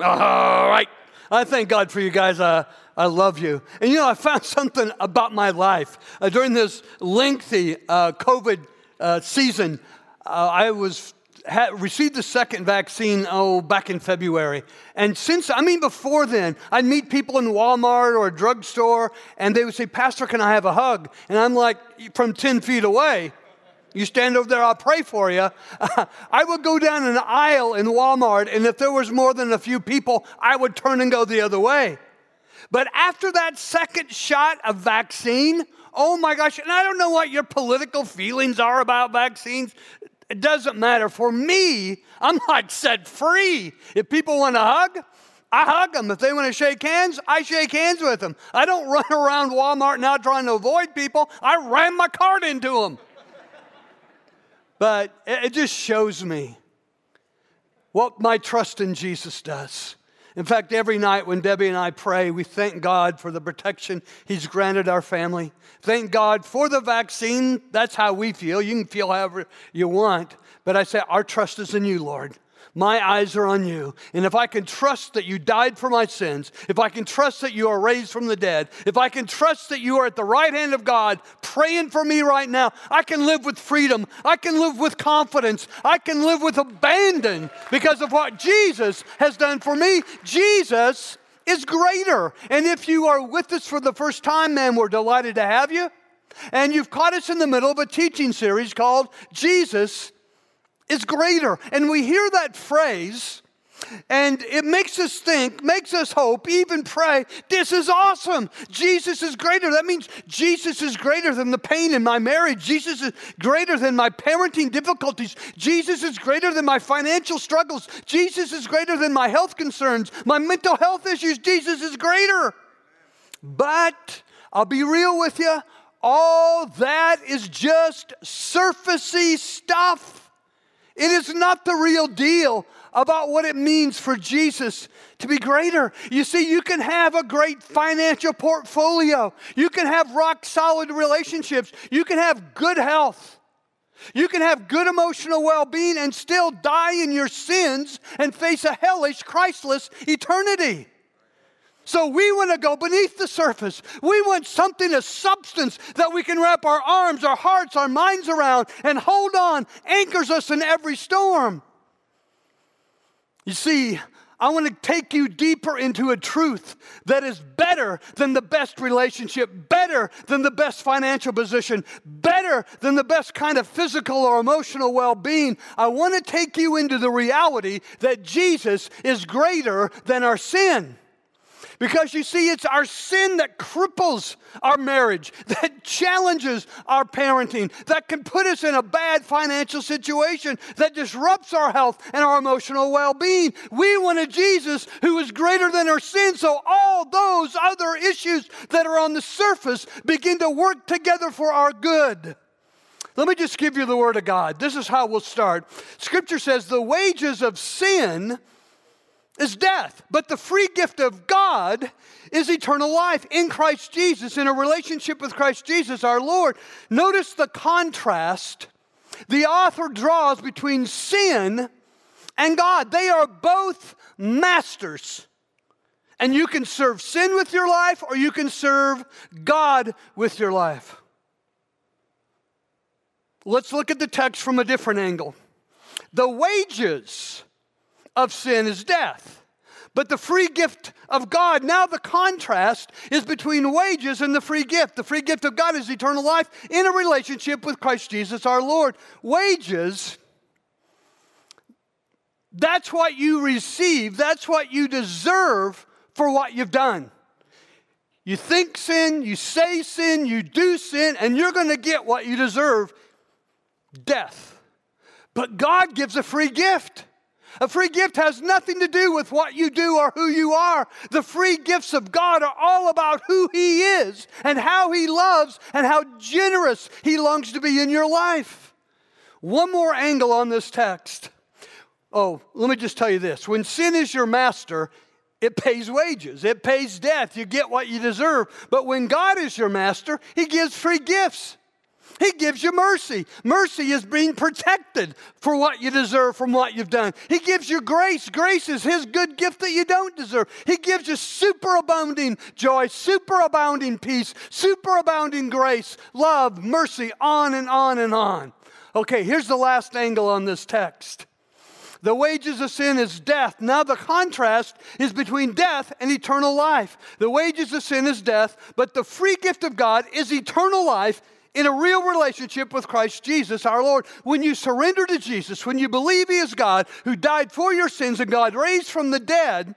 All right. I thank God for you guys. Uh, I love you. And you know, I found something about my life. Uh, during this lengthy uh, COVID uh, season, uh, I was had received the second vaccine oh back in February. And since I mean before then, I'd meet people in Walmart or a drugstore and they would say, "Pastor, can I have a hug?" And I'm like from 10 feet away, you stand over there, I'll pray for you. I would go down an aisle in Walmart, and if there was more than a few people, I would turn and go the other way. But after that second shot of vaccine, oh my gosh, and I don't know what your political feelings are about vaccines. It doesn't matter. For me, I'm like set free. If people want to hug, I hug them. If they want to shake hands, I shake hands with them. I don't run around Walmart now trying to avoid people. I ram my cart into them. But it just shows me what my trust in Jesus does. In fact, every night when Debbie and I pray, we thank God for the protection He's granted our family. Thank God for the vaccine. That's how we feel. You can feel however you want. But I say, our trust is in you, Lord. My eyes are on you. And if I can trust that you died for my sins, if I can trust that you are raised from the dead, if I can trust that you are at the right hand of God praying for me right now, I can live with freedom. I can live with confidence. I can live with abandon because of what Jesus has done for me. Jesus is greater. And if you are with us for the first time, man, we're delighted to have you. And you've caught us in the middle of a teaching series called Jesus is greater. And we hear that phrase, and it makes us think, makes us hope, even pray, this is awesome. Jesus is greater. That means Jesus is greater than the pain in my marriage. Jesus is greater than my parenting difficulties. Jesus is greater than my financial struggles. Jesus is greater than my health concerns, my mental health issues. Jesus is greater. But I'll be real with you, all that is just surfacey stuff. It is not the real deal about what it means for Jesus to be greater. You see, you can have a great financial portfolio, you can have rock solid relationships, you can have good health. You can have good emotional well being and still die in your sins and face a hellish, Christless eternity. So we want to go beneath the surface. We want something, a substance that we can wrap our arms, our hearts, our minds around and hold on, anchors us in every storm. You see, I want to take you deeper into a truth that is better than the best relationship, better than the best financial position, better than the best kind of physical or emotional well being. I want to take you into the reality that Jesus is greater than our sin. Because you see, it's our sin that cripples our marriage, that challenges our parenting, that can put us in a bad financial situation, that disrupts our health and our emotional well being. We want a Jesus who is greater than our sin, so all those other issues that are on the surface begin to work together for our good. Let me just give you the Word of God. This is how we'll start. Scripture says, The wages of sin is death. But the free gift of God is eternal life in Christ Jesus, in a relationship with Christ Jesus our Lord. Notice the contrast the author draws between sin and God. They are both masters. And you can serve sin with your life or you can serve God with your life. Let's look at the text from a different angle. The wages of sin is death. But the free gift of God, now the contrast is between wages and the free gift. The free gift of God is eternal life in a relationship with Christ Jesus our Lord. Wages, that's what you receive, that's what you deserve for what you've done. You think sin, you say sin, you do sin, and you're going to get what you deserve death. But God gives a free gift. A free gift has nothing to do with what you do or who you are. The free gifts of God are all about who He is and how He loves and how generous He longs to be in your life. One more angle on this text. Oh, let me just tell you this when sin is your master, it pays wages, it pays death. You get what you deserve. But when God is your master, He gives free gifts. He gives you mercy. Mercy is being protected for what you deserve from what you've done. He gives you grace. Grace is His good gift that you don't deserve. He gives you superabounding joy, superabounding peace, superabounding grace, love, mercy, on and on and on. Okay, here's the last angle on this text. The wages of sin is death. Now, the contrast is between death and eternal life. The wages of sin is death, but the free gift of God is eternal life in a real relationship with Christ Jesus our Lord. When you surrender to Jesus, when you believe He is God who died for your sins and God raised from the dead,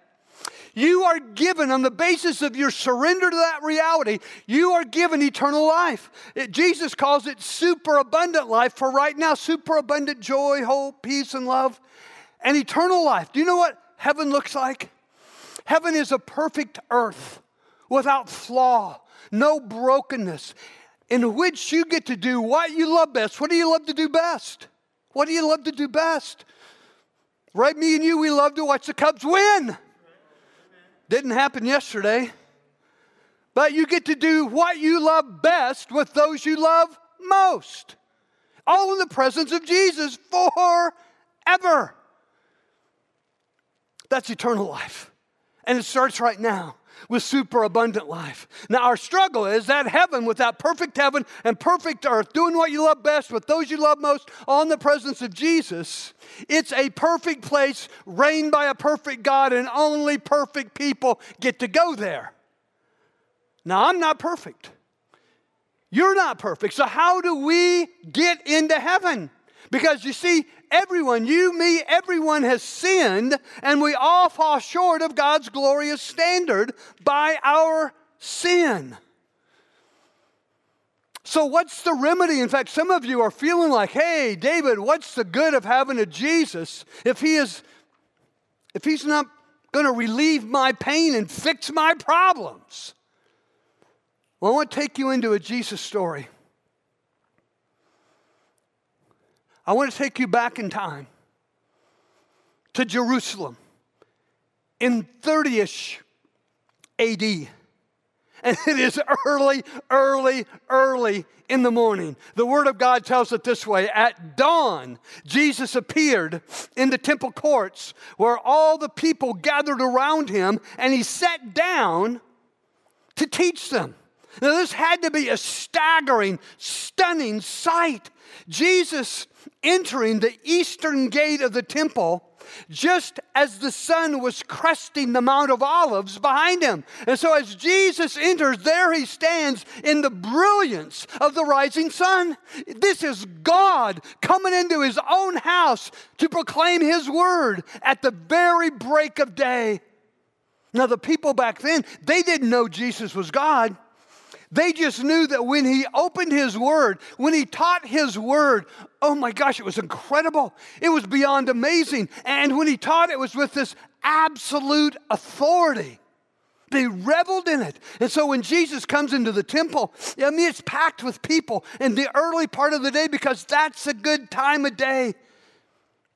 you are given, on the basis of your surrender to that reality, you are given eternal life. It, Jesus calls it superabundant life for right now, superabundant joy, hope, peace, and love, and eternal life. Do you know what heaven looks like? Heaven is a perfect earth without flaw, no brokenness in which you get to do what you love best. What do you love to do best? What do you love to do best? Right, me and you, we love to watch the Cubs win. Didn't happen yesterday. But you get to do what you love best with those you love most. All in the presence of Jesus forever. That's eternal life. And it starts right now with superabundant life. Now, our struggle is that heaven, with that perfect heaven and perfect earth, doing what you love best with those you love most, on the presence of Jesus, it's a perfect place reigned by a perfect God, and only perfect people get to go there. Now, I'm not perfect. You're not perfect. So, how do we get into heaven? Because you see, everyone, you, me, everyone has sinned, and we all fall short of God's glorious standard by our sin. So, what's the remedy? In fact, some of you are feeling like, hey, David, what's the good of having a Jesus if he is, if he's not going to relieve my pain and fix my problems? Well, I want to take you into a Jesus story. I want to take you back in time to Jerusalem in 30 ish AD. And it is early, early, early in the morning. The Word of God tells it this way At dawn, Jesus appeared in the temple courts where all the people gathered around him, and he sat down to teach them. Now, this had to be a staggering, stunning sight. Jesus entering the eastern gate of the temple just as the sun was cresting the Mount of Olives behind him. And so, as Jesus enters, there he stands in the brilliance of the rising sun. This is God coming into his own house to proclaim his word at the very break of day. Now, the people back then, they didn't know Jesus was God. They just knew that when he opened his word, when he taught his word, oh my gosh, it was incredible. It was beyond amazing. And when he taught, it was with this absolute authority. They reveled in it. And so when Jesus comes into the temple, I mean, it's packed with people in the early part of the day because that's a good time of day.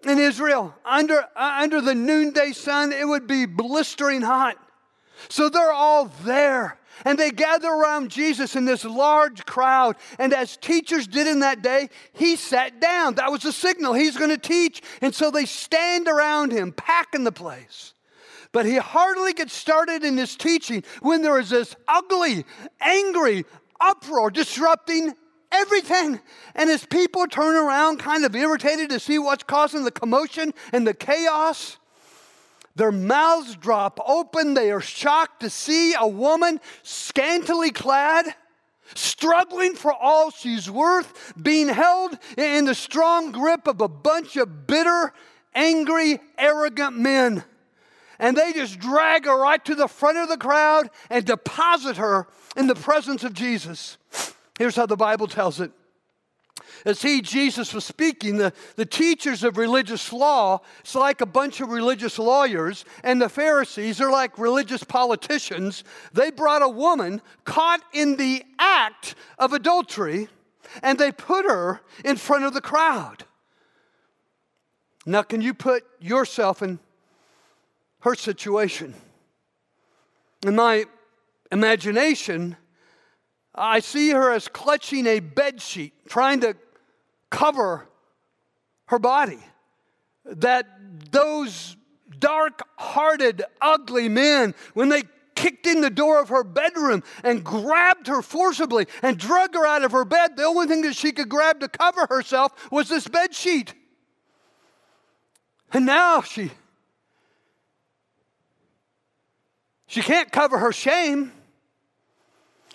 In Israel, under, uh, under the noonday sun, it would be blistering hot. So they're all there. And they gather around Jesus in this large crowd. And as teachers did in that day, he sat down. That was the signal. He's going to teach. And so they stand around him, packing the place. But he hardly gets started in his teaching when there is this ugly, angry uproar disrupting everything. And as people turn around, kind of irritated to see what's causing the commotion and the chaos, their mouths drop open. They are shocked to see a woman scantily clad, struggling for all she's worth, being held in the strong grip of a bunch of bitter, angry, arrogant men. And they just drag her right to the front of the crowd and deposit her in the presence of Jesus. Here's how the Bible tells it as he, Jesus, was speaking, the, the teachers of religious law, it's like a bunch of religious lawyers, and the Pharisees are like religious politicians. They brought a woman caught in the act of adultery, and they put her in front of the crowd. Now, can you put yourself in her situation? In my imagination, I see her as clutching a bed sheet, trying to cover her body. That those dark hearted, ugly men, when they kicked in the door of her bedroom and grabbed her forcibly and drug her out of her bed, the only thing that she could grab to cover herself was this bed sheet. And now she she can't cover her shame.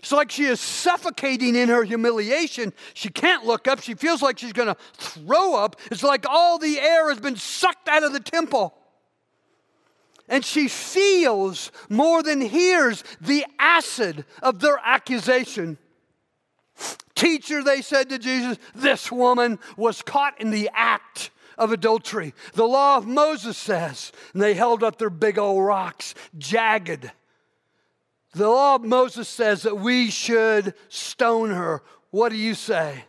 It's like she is suffocating in her humiliation. She can't look up. She feels like she's going to throw up. It's like all the air has been sucked out of the temple. And she feels more than hears the acid of their accusation. Teacher, they said to Jesus, this woman was caught in the act of adultery. The law of Moses says, and they held up their big old rocks, jagged the law of Moses says that we should stone her. What do you say?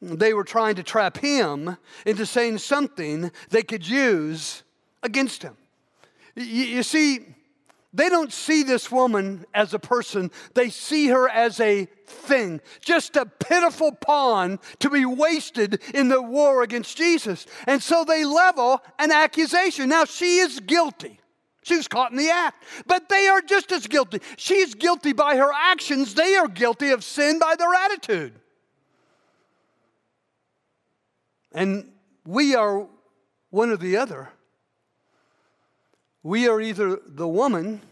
They were trying to trap him into saying something they could use against him. You, you see, they don't see this woman as a person, they see her as a thing, just a pitiful pawn to be wasted in the war against Jesus. And so they level an accusation. Now, she is guilty. She was caught in the act. But they are just as guilty. She's guilty by her actions, they are guilty of sin by their attitude. And we are one or the other. We are either the woman,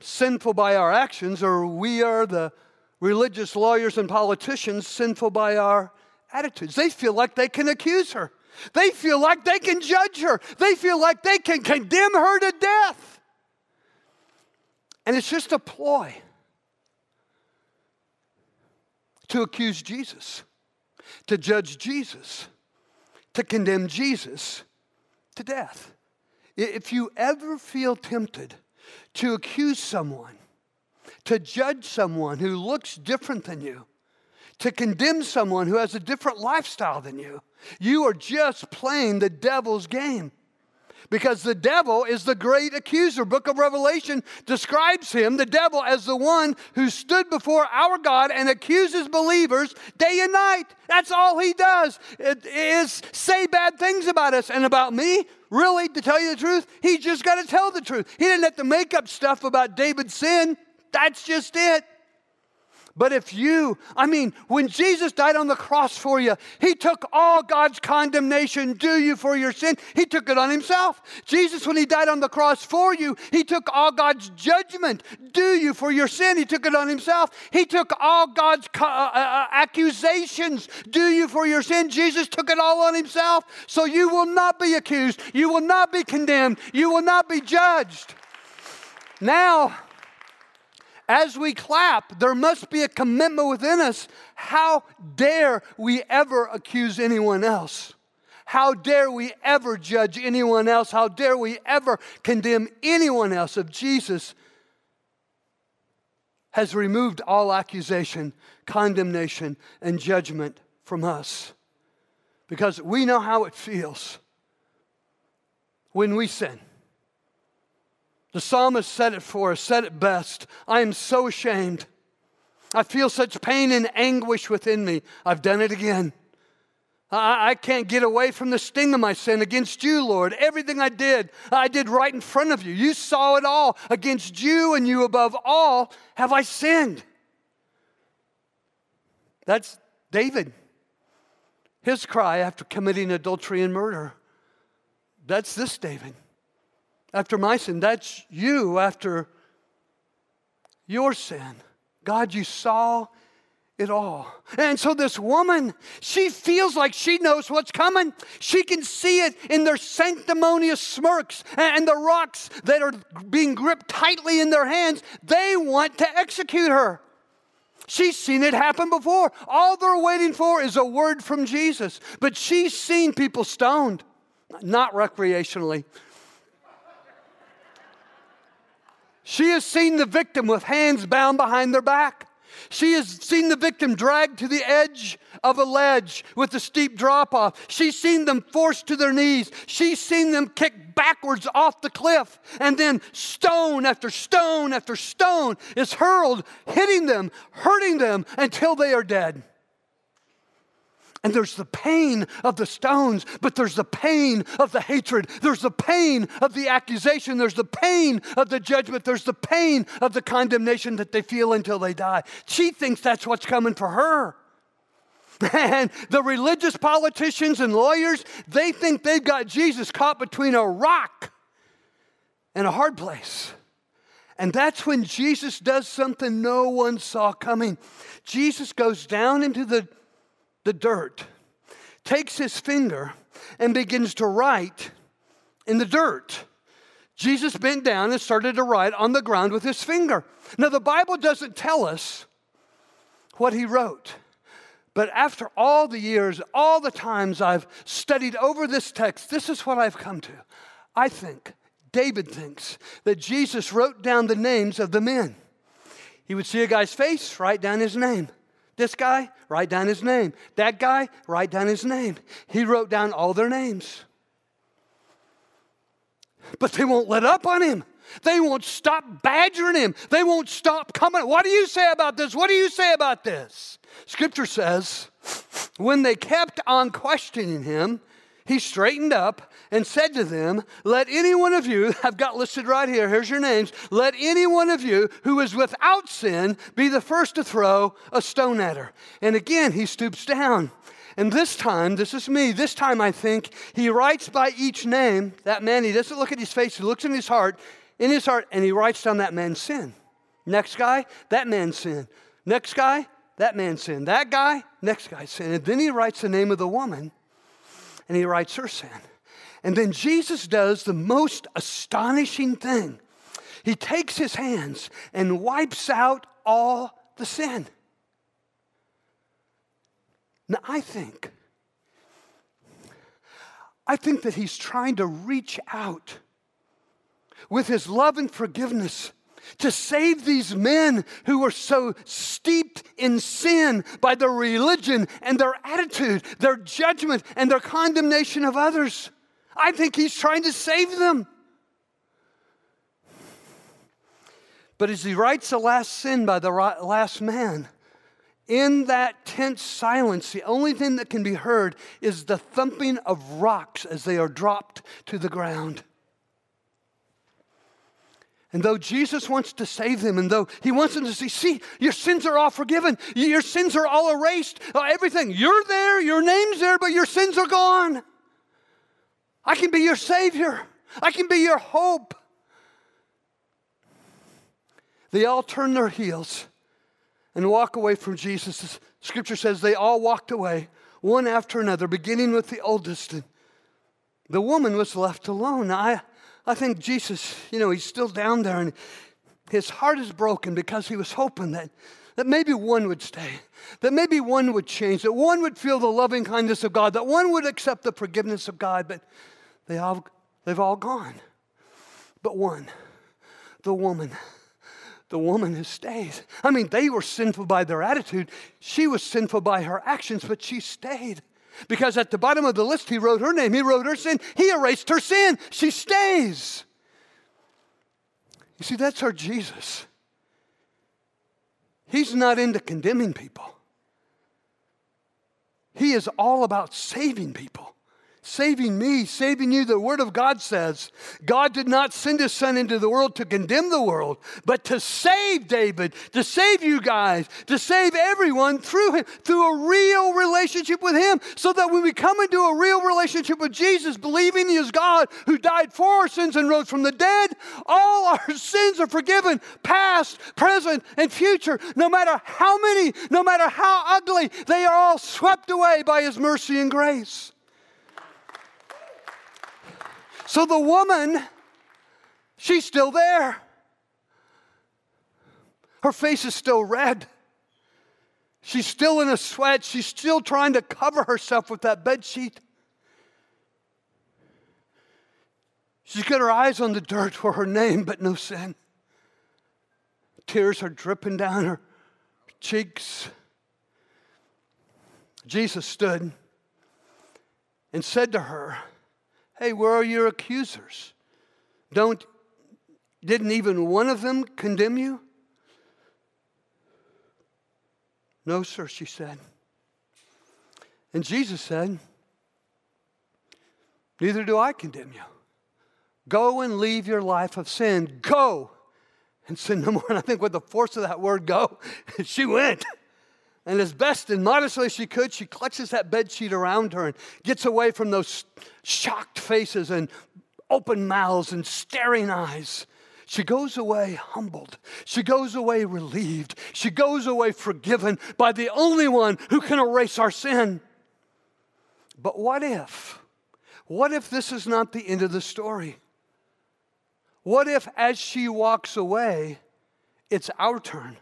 sinful by our actions, or we are the religious lawyers and politicians, sinful by our attitudes. They feel like they can accuse her. They feel like they can judge her, they feel like they can condemn her to death. And it's just a ploy to accuse Jesus, to judge Jesus, to condemn Jesus to death. If you ever feel tempted to accuse someone, to judge someone who looks different than you, to condemn someone who has a different lifestyle than you. You are just playing the devil's game. Because the devil is the great accuser. Book of Revelation describes him, the devil, as the one who stood before our God and accuses believers day and night. That's all he does it is say bad things about us and about me. Really, to tell you the truth, he just got to tell the truth. He didn't have to make up stuff about David's sin. That's just it. But if you, I mean, when Jesus died on the cross for you, he took all God's condemnation due you for your sin. He took it on himself. Jesus, when he died on the cross for you, he took all God's judgment due you for your sin. He took it on himself. He took all God's uh, uh, uh, accusations due you for your sin. Jesus took it all on himself. So you will not be accused. You will not be condemned. You will not be judged. Now, as we clap, there must be a commitment within us. How dare we ever accuse anyone else? How dare we ever judge anyone else? How dare we ever condemn anyone else if Jesus has removed all accusation, condemnation, and judgment from us? Because we know how it feels when we sin. The psalmist said it for us, said it best. I am so ashamed. I feel such pain and anguish within me. I've done it again. I, I, can't get away from the sting of my sin against you, Lord. Everything I did, I did right in front of you. You saw it all. Against you and you above all have I sinned. That's David. His cry after committing adultery and murder. That's this David after my sin. That's you after your sin. God, you saw it all. And so this woman, she feels like she knows what's coming. She can see it in their sanctimonious smirks and the rocks that are being gripped tightly in their hands. They want to execute her. She's seen it happen before. All they're waiting for is a word from Jesus. But she's seen people stoned, not recreationally, She has seen the victim with hands bound behind their back. She has seen the victim dragged to the edge of a ledge with a steep drop off. She's seen them forced to their knees. She's seen them kicked backwards off the cliff. And then stone after stone after stone is hurled, hitting them, hurting them until they are dead. And there's the pain of the stones, but there's the pain of the hatred. There's the pain of the accusation. There's the pain of the judgment. There's the pain of the condemnation that they feel until they die. She thinks that's what's coming for her. And the religious politicians and lawyers, they think they've got Jesus caught between a rock and a hard place. And that's when Jesus does something no one saw coming. Jesus goes down into the the dirt, takes his finger, and begins to write in the dirt. Jesus bent down and started to write on the ground with his finger. Now, the Bible doesn't tell us what he wrote. But after all the years, all the times I've studied over this text, this is what I've come to. I think, David thinks, that Jesus wrote down the names of the men. He would see a guy's face, write down his name. This guy, write down his name. That guy, write down his name. He wrote down all their names. But they won't let up on him. They won't stop badgering him. They won't stop coming. What do you say about this? What do you say about this? Scripture says, when they kept on questioning him, he straightened up and said to them, Let any one of you, I've got listed right here, here's your names, let any one of you who is without sin be the first to throw a stone at her. And again, he stoops down. And this time, this is me, this time I think he writes by each name that man. He doesn't look at his face, he looks in his heart, in his heart, and he writes down that man's sin. Next guy, that man's sin. Next guy, that man's sin. That guy, next guy's sin. And then he writes the name of the woman and he writes her sin. And then Jesus does the most astonishing thing. He takes his hands and wipes out all the sin. Now, I think, I think that he's trying to reach out with his love and forgiveness to save these men who were so steeped in sin by their religion and their attitude, their judgment, and their condemnation of others. I think he's trying to save them. But as he writes the last sin by the last man, in that tense silence, the only thing that can be heard is the thumping of rocks as they are dropped to the ground. And though Jesus wants to save them, and though he wants them to see, see, your sins are all forgiven, your sins are all erased, uh, everything, you're there, your name's there, but your sins are gone. I can be your Savior, I can be your hope. They all turn their heels and walk away from Jesus. Scripture says they all walked away, one after another, beginning with the oldest. The woman was left alone. I, I think Jesus, you know, he's still down there and his heart is broken because he was hoping that, that maybe one would stay, that maybe one would change, that one would feel the loving kindness of God, that one would accept the forgiveness of God, but they all, they've all gone. But one, the woman, the woman who stayed. I mean, they were sinful by their attitude. She was sinful by her actions, but she stayed. Because at the bottom of the list, he wrote her name, he wrote her sin, he erased her sin. She stays. You see, that's our Jesus. He's not into condemning people, he is all about saving people saving me, saving you. The Word of God says God did not send His Son into the world to condemn the world, but to save David, to save you guys, to save everyone through Him, through a real relationship with Him. So that when we come into a real relationship with Jesus, believing He is God who died for our sins and rose from the dead, all our sins are forgiven, past, present, and future. No matter how many, no matter how ugly, they are all swept away by His mercy and grace. So the woman, she's still there. Her face is still red. She's still in a sweat. She's still trying to cover herself with that bed sheet. She's got her eyes on the dirt for her name, but no sin. Tears are dripping down her cheeks. Jesus stood and said to her, Hey, where are your accusers? Don't, didn't even one of them condemn you? No, sir, she said. And Jesus said, Neither do I condemn you. Go and leave your life of sin. Go and sin no more. And I think with the force of that word go, she went. And as best and modestly as she could, she clutches that bed sheet around her and gets away from those shocked faces and open mouths and staring eyes. She goes away humbled. She goes away relieved. She goes away forgiven by the only one who can erase our sin. But what if? What if this is not the end of the story? What if, as she walks away, it's our turn?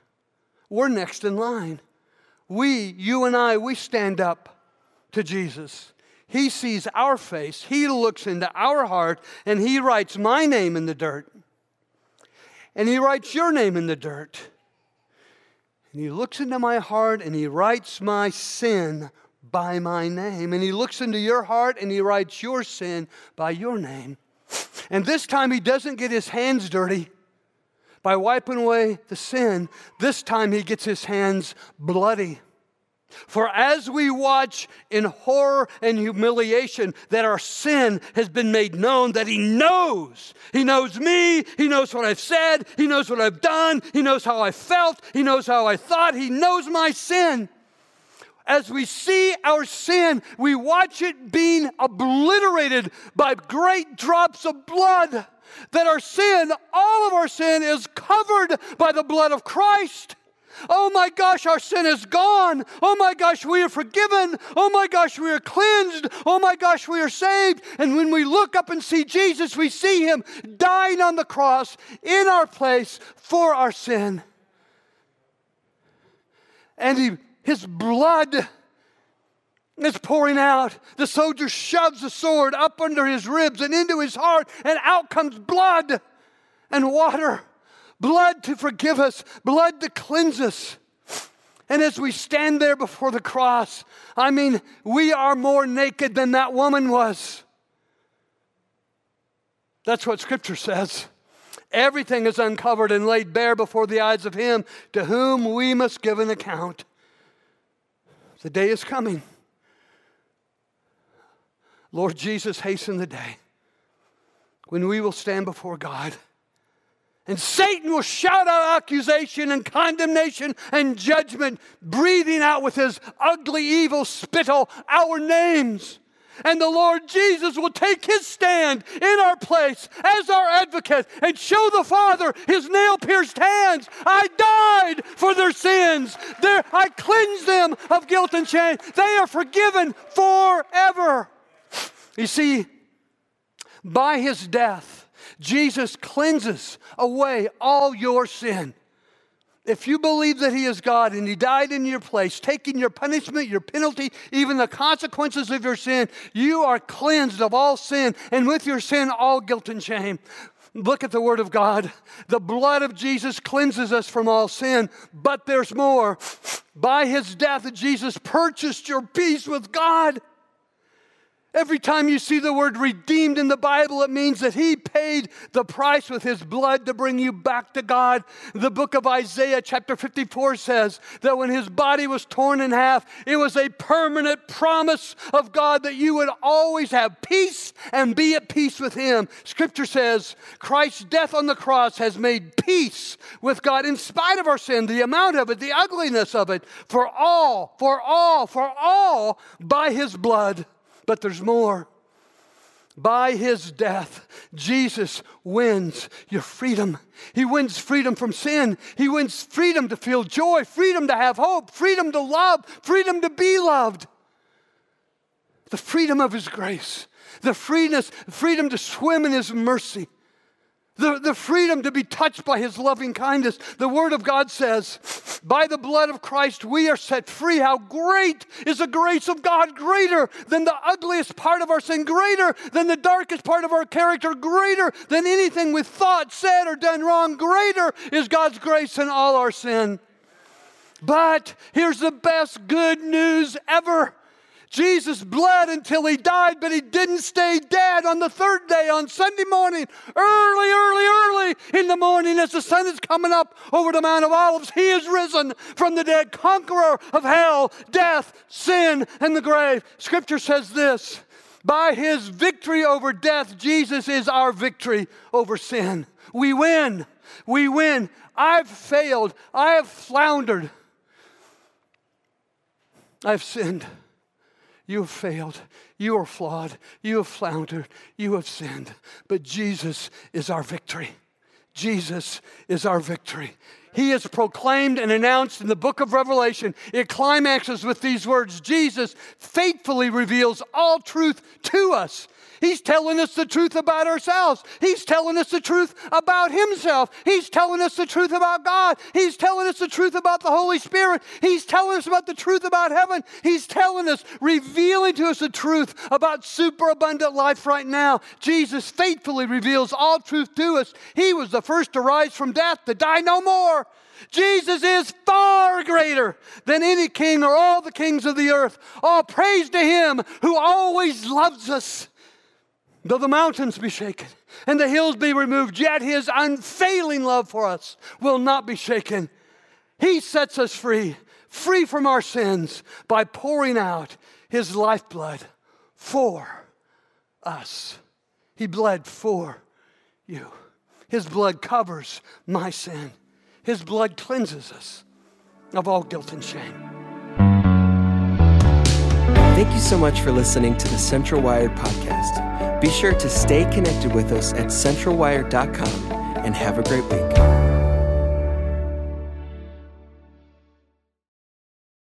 We're next in line. We, you and I, we stand up to Jesus. He sees our face, He looks into our heart, and He writes my name in the dirt. And He writes your name in the dirt. And He looks into my heart and He writes my sin by my name. And He looks into your heart and He writes your sin by your name. And this time he doesn't get his hands dirty by wiping away the sin. This time he gets his hands bloody. For as we watch in horror and humiliation that our sin has been made known, that He knows. He knows me. He knows what I've said. He knows what I've done. He knows how I felt. He knows how I thought. He knows my sin as we see our sin, we watch it being obliterated by great drops of blood. That our sin, all of our sin, is covered by the blood of Christ. Oh my gosh, our sin is gone. Oh my gosh, we are forgiven. Oh my gosh, we are cleansed. Oh my gosh, we are saved. And when we look up and see Jesus, we see him dying on the cross in our place for our sin. And he his blood is pouring out. The soldier shoves the sword up under his ribs and into his heart, and out comes blood and water. Blood to forgive us, blood to cleanse us. And as we stand there before the cross, I mean, we are more naked than that woman was. That's what Scripture says. Everything is uncovered and laid bare before the eyes of Him to whom we must give an account. The day is coming. Lord Jesus, hasten the day when we will stand before God. And Satan will shout out accusation and condemnation and judgment, breathing out with his ugly, evil spittle our names. And the Lord Jesus will take his stand in our place as our advocate and show the Father his nail pierced hands. I died for their sins. There, I cleanse them of guilt and shame. They are forgiven forever. You see, by his death, Jesus cleanses away all your sin. If you believe that He is God and He died in your place, taking your punishment, your penalty, even the consequences of your sin, you are cleansed of all sin, and with your sin, all guilt and shame. Look at the Word of God. The blood of Jesus cleanses us from all sin, but there's more. By His death, Jesus purchased your peace with God. Every time you see the word redeemed in the Bible, it means that He paid the price with His blood to bring you back to God. The book of Isaiah, chapter 54, says that when His body was torn in half, it was a permanent promise of God that you would always have peace and be at peace with Him. Scripture says Christ's death on the cross has made peace with God in spite of our sin, the amount of it, the ugliness of it, for all, for all, for all by His blood. But there's more. By his death, Jesus wins your freedom. He wins freedom from sin. He wins freedom to feel joy, freedom to have hope, freedom to love, freedom to be loved. The freedom of his grace, the freedom to swim in his mercy the, the freedom to be touched by his loving kindness. The word of God says, by the blood of Christ, we are set free. How great is the grace of God, greater than the ugliest part of our sin, greater than the darkest part of our character, greater than anything we thought, said, or done wrong. Greater is God's grace in all our sin. But here's the best good news ever. Jesus bled until he died, but he didn't stay dead on the third day, on Sunday morning, early, early, early in the morning, as the sun is coming up over the Mount of Olives. He is risen from the dead, conqueror of hell, death, sin, and the grave. Scripture says this by his victory over death, Jesus is our victory over sin. We win. We win. I've failed. I have floundered. I've sinned. You have failed. You are flawed. You have floundered. You have sinned. But Jesus is our victory. Jesus is our victory. He is proclaimed and announced in the book of Revelation. It climaxes with these words Jesus faithfully reveals all truth to us. He's telling us the truth about ourselves. He's telling us the truth about Himself. He's telling us the truth about God. He's telling us the truth about the Holy Spirit. He's telling us about the truth about heaven. He's telling us, revealing to us the truth about superabundant life right now. Jesus faithfully reveals all truth to us. He was the first to rise from death, to die no more. Jesus is far greater than any king or all the kings of the earth. All praise to him who always loves us Though the mountains be shaken and the hills be removed, yet his unfailing love for us will not be shaken. He sets us free, free from our sins, by pouring out his lifeblood for us. He bled for you. His blood covers my sin. His blood cleanses us of all guilt and shame. Thank you so much for listening to the Central Wired podcast. Be sure to stay connected with us at centralwire.com and have a great week.